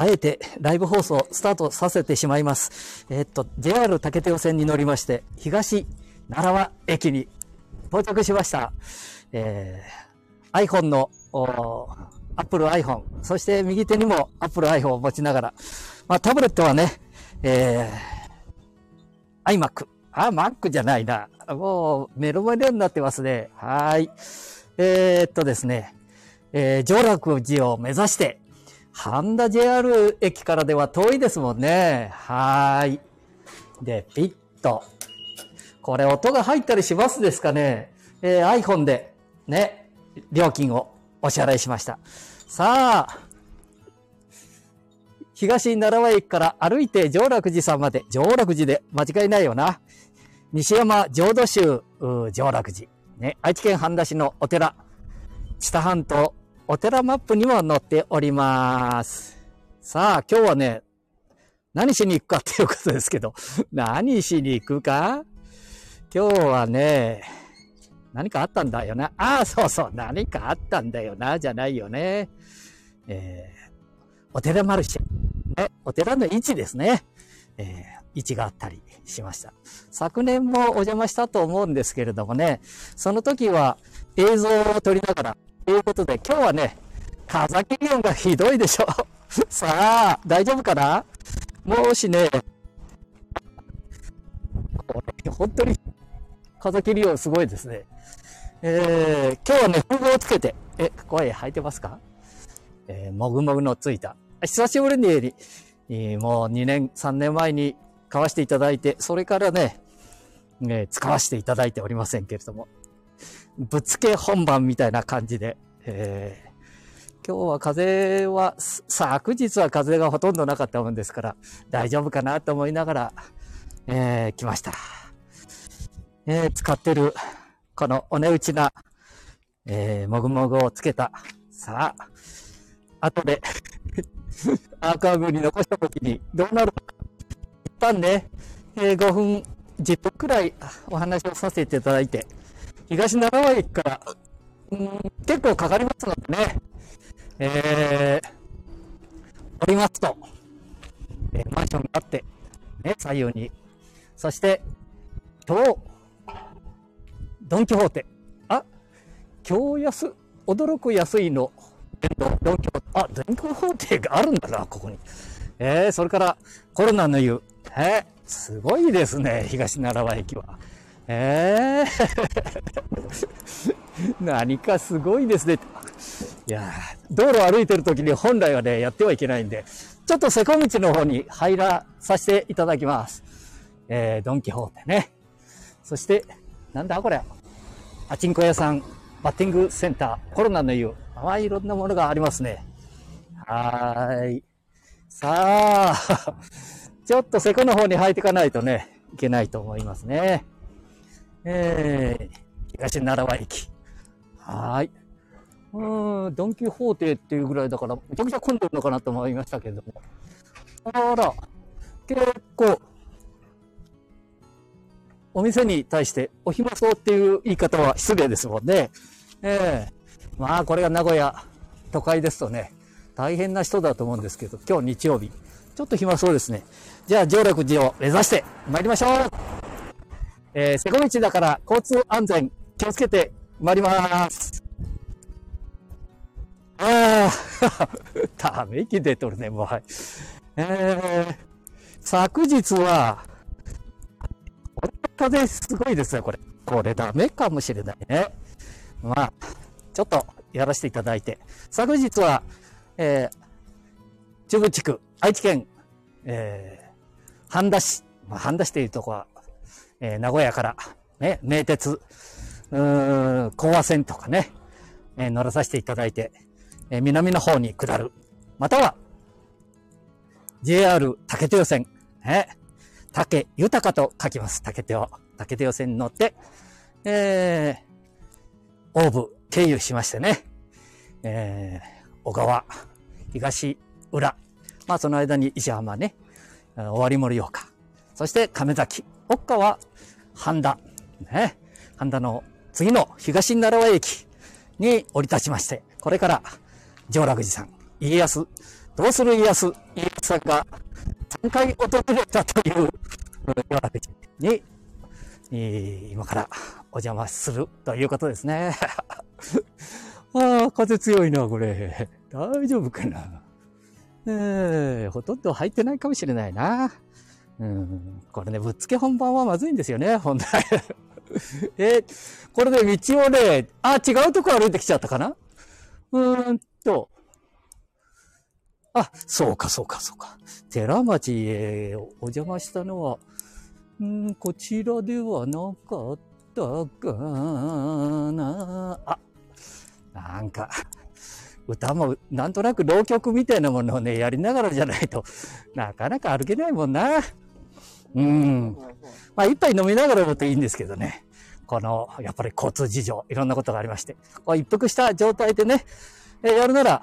あえてライブ放送スタートさせてしまいます。え、っと、JR 竹手線に乗りまして、東奈良和駅に到着しました。えー、iPhone の、Apple iPhone、そして右手にも Apple iPhone を持ちながら、まあ、タブレットはね、えー、iMac。あ、Mac じゃないな。もう、メロメロになってますね。はい。えー、っとですね、えー、上楽寺を目指して、半田 JR 駅からでは遠いですもんね。はい。で、ピッと。これ音が入ったりしますですかね。えー、iPhone でね、料金をお支払いしました。さあ、東奈良和駅から歩いて上楽寺さんまで、上楽寺で間違いないよな。西山浄土宗上楽寺。ね、愛知県半田市のお寺。知多半島お寺マップにも載っております。さあ、今日はね、何しに行くかっていうことですけど、何しに行くか？今日はね、何かあったんだよな。ああ、そうそう、何かあったんだよな、じゃないよね。えー、お寺マルシェ。ね、お寺の位置ですね。えー、位置があったりしました。昨年もお邪魔したと思うんですけれどもね、その時は映像を撮りながらいうことで、今日はね、風切り音がひどいでしょ。さあ、大丈夫かな？もしね、これ、本当に、風切り音すごいですね。えー、今日はね、風をつけて、え、声入ってますか？えー、もぐもぐのついた。久しぶりに、えー、もう2年、3年前に買わせていただいて、それからね、ね、使わせていただいておりませんけれども、ぶつけ本番みたいな感じで、えー、今日は風は、昨日は風がほとんどなかったもんですから、大丈夫かなと思いながら、えー、来ました。えー、使ってる、このお値打ちな、えー、もぐもぐをつけた。さあ、後で アーカイブに残した時にどうなるのか。一旦ね、えー、5分、10分くらいお話をさせていただいて、東奈良駅から、うん、結構かかりますのでね、えー、降りますと、えー、マンションがあって、ね、左右に。そして、今日、ドンキホーテ。あ、今日安、驚く安いの、ドンキホーテ。あ、ドンキホーテがあるんだな、ここに。えー、それからコロナの湯。えー、すごいですね、東奈良駅は。ええー、何かすごいですね。いや道路を歩いてる時に本来はね、やってはいけないんで、ちょっと瀬古道の方に入らさせていただきます。えー、ドンキホーテね。そして、なんだこれ。パチンコ屋さん、バッティングセンター、コロナの湯。ああ、いろんなものがありますね。はーい。さあ、ちょっと瀬古の方に入っていかないとね、いけないと思いますね。えー、東奈良和駅。はい。うん、ドンキホーテっていうぐらいだから、めちゃくちゃ混んでるのかなと思いましたけども。あら、結構、お店に対してお暇そうっていう言い方は失礼ですもんね。ええー、まあ、これが名古屋、都会ですとね、大変な人だと思うんですけど、今日日曜日、ちょっと暇そうですね。じゃあ、上楽寺を目指して参りましょうえー、瀬古道だから交通安全気をつけて参ります。ああ、ため息出とるね、もうはい。えー、昨日は、これ風すごいですよ、これ。これダメかもしれないね。まあ、ちょっとやらせていただいて。昨日は、えー、中部地区、愛知県、えー、半田市、まあ、半田市というとこは、えー、名古屋から、ね、名鉄、うーん、講和線とかね、えー、乗らさせていただいて、えー、南の方に下る。または、JR 竹手線、ね、竹豊と書きます。竹手を。竹手線に乗って、えー、大部経由しましてね、えー、小川、東浦、まあその間に石浜ね、終わり森洋か。そして亀崎、奥は半田、ね、半田の次の東奈良駅に降り立ちまして、これから上楽寺さん、家康どうする家康、家康さんが3回訪れたという、岩手に、今からお邪魔するということですね。ああ、風強いな、これ。大丈夫かな。えー、ほとんど入ってないかもしれないな。うん、これね、ぶっつけ本番はまずいんですよね、本来。えこれね、道をね、あ、違うとこ歩いてきちゃったかな？うーんと。あ、そうか、そうか、そうか。寺町へお邪魔したのは、うん、こちらではなかったかな。あ、なんか、歌もなんとなく浪曲みたいなものをね、やりながらじゃないとなかなか歩けないもんな。うん。まあ、一杯飲みながらだといいんですけどね。この、やっぱり交通事情、いろんなことがありまして。こう一服した状態でね、えやるなら、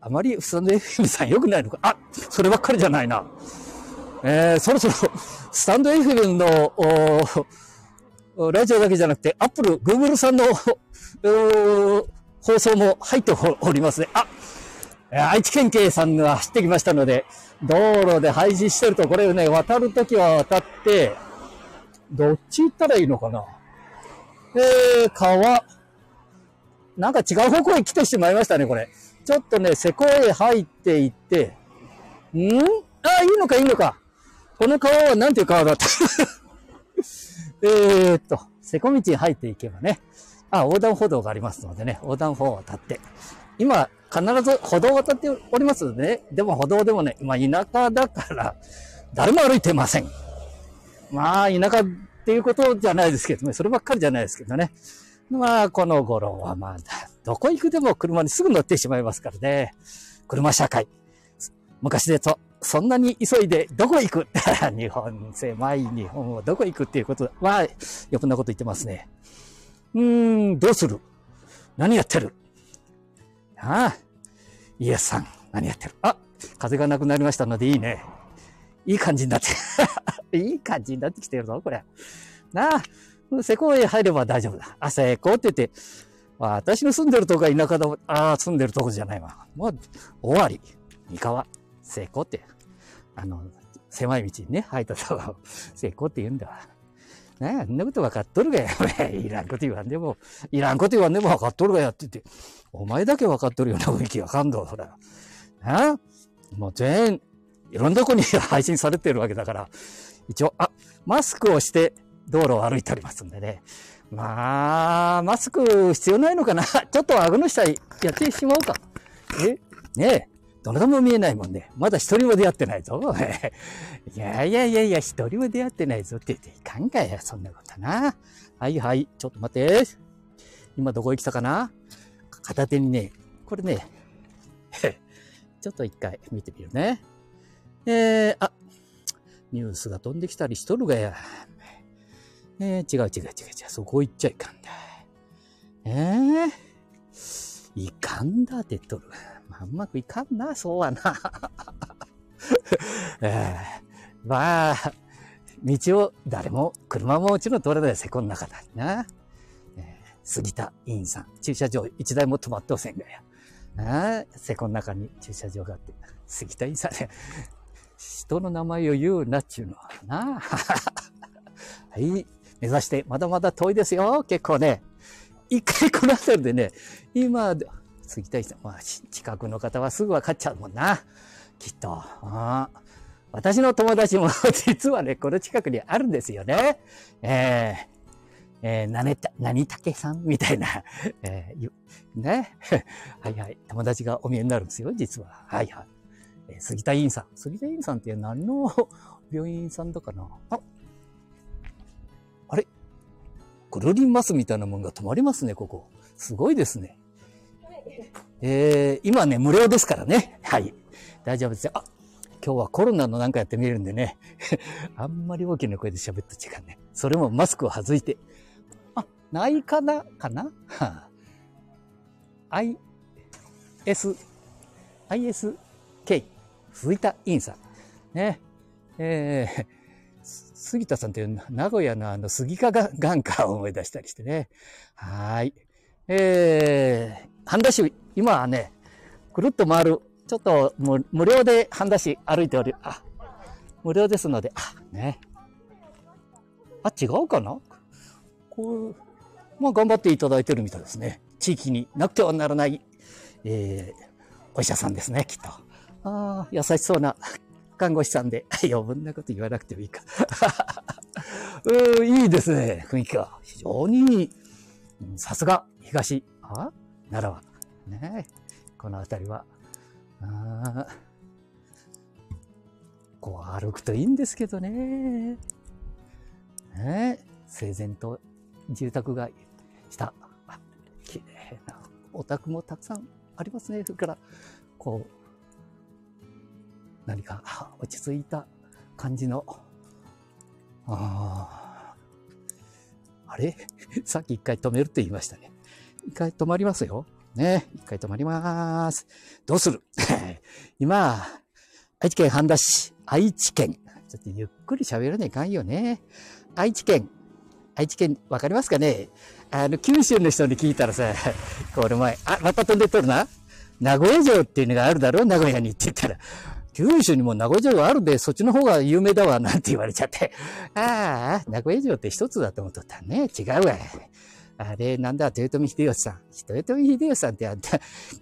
あまりスタンド FM さん良くないのか。あ、そればっかりじゃないな。えー、そろそろ、スタンド FM の、ラジオだけじゃなくて、アップル、グーグルさんの、放送も入っておりますね。あ、愛知県警さんが走ってきましたので、道路で配信してると、これをね、渡るときは渡って、どっち行ったらいいのかなえー、川。なんか違う方向へ来てしまいましたね、これ。ちょっとね、瀬古へ入っていって、ん？あ、いいのか、いいのか。この川はなんていう川だった？えっと、瀬古道に入っていけばね、あ、横断歩道がありますのでね、横断歩道を渡って。今、必ず歩道を渡っておりますね、でも歩道でもね、今田舎だから、誰も歩いてません。まあ、田舎っていうことじゃないですけどね、そればっかりじゃないですけどね。まあ、この頃はまだ、どこ行くでも車にすぐ乗ってしまいますからね。車社会。昔でと、そんなに急いでどこ行く？日本、狭い日本をどこ行くっていうことは、よくなこと言ってますね。うーん、どうする？何やってる？ああ、イエスさん、何やってる？あ、風がなくなりましたのでいいね。いい感じになって いい感じになってきてるぞ、これ。なあ、施工へ入れば大丈夫だ。あ、施工って言って、私の住んでるとこが田舎だ。ああ、住んでるとこじゃないわ。もう、終わり。三河、施工って。あの、狭い道にね、入ったとこ、施工って言うんだわ。ねえ、あんなこと分かっとるがや。いらんこと言わんでも、いらんこと言わんでも分かっとるがやって言って、お前だけ分かっとるような雰囲気わかんだ、それ。なもう全員、いろんなとこに配信されてるわけだから、一応、あ、マスクをして道路を歩いておりますんでね。まあ、マスク必要ないのかな？ちょっと顎の下やってしまおうか。え？ねえ。どなたも見えないもんね。まだ一人も出会ってないぞ。いやいやいやいや、一人も出会ってないぞって言っていかんかや、そんなことな。はいはい、ちょっと待って。今どこへ来たかな？片手にね、これね、ちょっと一回見てみるね。えー、あ、ニュースが飛んできたりしとるがや。えー、違う違う違う違う、そこ行っちゃいかんだ。えー、いかんだって言っとる。まあ、うまくいかんな、そうはな。えー、まあ、道を誰も、車ももちろん通れないせこの中だな。杉田委員さん、駐車場一台も止まってませんがや。あせこの中に駐車場があって。杉田委員さんね、人の名前を言うなっちゅうのはな。はい、目指して、まだまだ遠いですよ、結構ね。一回この辺りでね、今、杉田委員さん、まあ、近くの方はすぐ分かっちゃうもんな。きっと。私の友達も 実はね、この近くにあるんですよね。えー、えー、なねた、何竹さんみたいな、えー、ね。はいはい。友達がお見えになるんですよ、実は。はいはい。えー、杉田院さん。杉田院さんって何の 病院さんだかな？あ、あれ？グルリンマスみたいなもんが止まりますね、ここ。すごいですね。えー、今ね、無料ですからね。はい。大丈夫ですよ。あ、今日はコロナのなんかやってみるんでね。あんまり大きな声で喋った時間ね。それもマスクを外いて。ないかなかな？はあ、I, S, I, S, K. 杉田院さん。ね。えー、杉田さんという名古屋のあの杉か眼科を思い出したりしてね。はい。えー、半田市、今はね、くるっと回るちょっと無無料で半田市歩いており、あ、無料ですので、あ、ね。あ、違うかな？こう、まあ頑張っていただいてるみたいですね。地域になくてはならない、えー、お医者さんですね、きっと。ああ、優しそうな 看護師さんで、余分なこと言わなくてもいいか。うん、いいですね、雰囲気が。非常にいい。さすが、東、あ奈良は。ねこの辺りは。あこう歩くといいんですけどね。ね整然と住宅街した綺麗なお宅もたくさんありますね。それから、こう、何か落ち着いた感じの、ああ、あれ？さっき一回止めるって言いましたね。一回止まりますよ。ね。一回止まります。どうする？今、愛知県半田市、愛知県。ちょっとゆっくり喋らないかんよね。愛知県。愛知県、わかりますかね？あの、九州の人に聞いたらさ、これ前、あ、また飛んでっとるな？名古屋城っていうのがあるだろ？う名古屋にって言ったら、九州にも名古屋城があるで、そっちの方が有名だわ、なんて言われちゃって。ああ、名古屋城って一つだと思っとったね。違うわ。あれ、なんだ、豊臣秀吉さん。豊臣秀吉さんってあんた、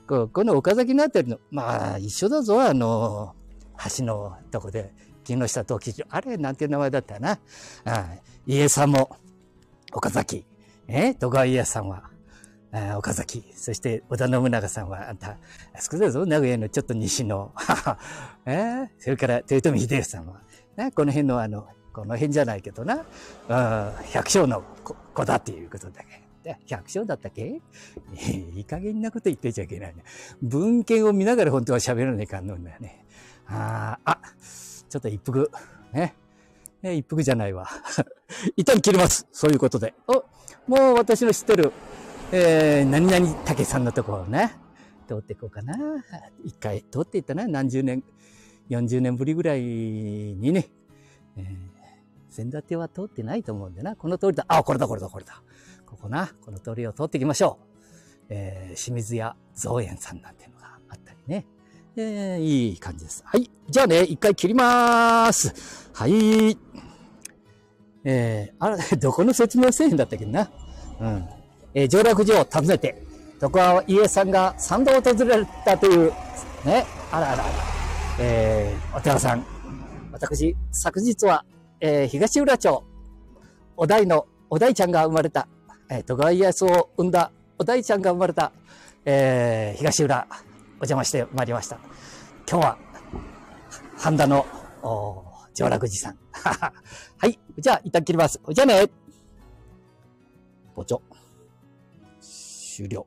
ここの岡崎のあたりの、まあ、一緒だぞ、あの、橋のとこで、木下時城。あれ、なんていう名前だったな？ああ家さんも、岡崎。え徳川家康さんは、岡崎。そして織田信長さんは、あんた、あそこだぞ、名古屋のちょっと西の。えそれから豊臣秀吉さんは、ね、この辺のあの、この辺じゃないけどな、あ百姓の子だっていうことだけ。百姓だったっけ？いい加減なこと言ってちゃいけないね。文献を見ながら本当は喋らないかんのんだよね。ああ、ちょっと一服。ね。え、一服じゃないわ。一旦切ります。そういうことで。お、もう私の知ってる、えー、何々竹さんのところね。通っていこうかな。一回通っていったな。何十年、40年ぶりぐらいにね。えー、先立ては通ってないと思うんでな。この通りだ。あ、これだ、これだ、これだ。ここな。この通りを通っていきましょう。えー、清水屋造園さんなんていうのがあったりね。えー、いい感じです。はい。じゃあね、一回切りまーす。はい。えー、あら、どこの説明せえへんだったっけな。うん。えー、上洛寺を訪ねて、徳川家さんが参道を訪れたという、ね、あらあらあら、えー、お寺さん。私、昨日は、えー、東浦町、お代の、お代ちゃんが生まれた、えー、徳川家康を生んだお代ちゃんが生まれた、えー、東浦、お邪魔してまいりました。今日は、半田の、上楽寺さん。はい。じゃあ、一旦切ります。じゃあね。ぼちょ。終了。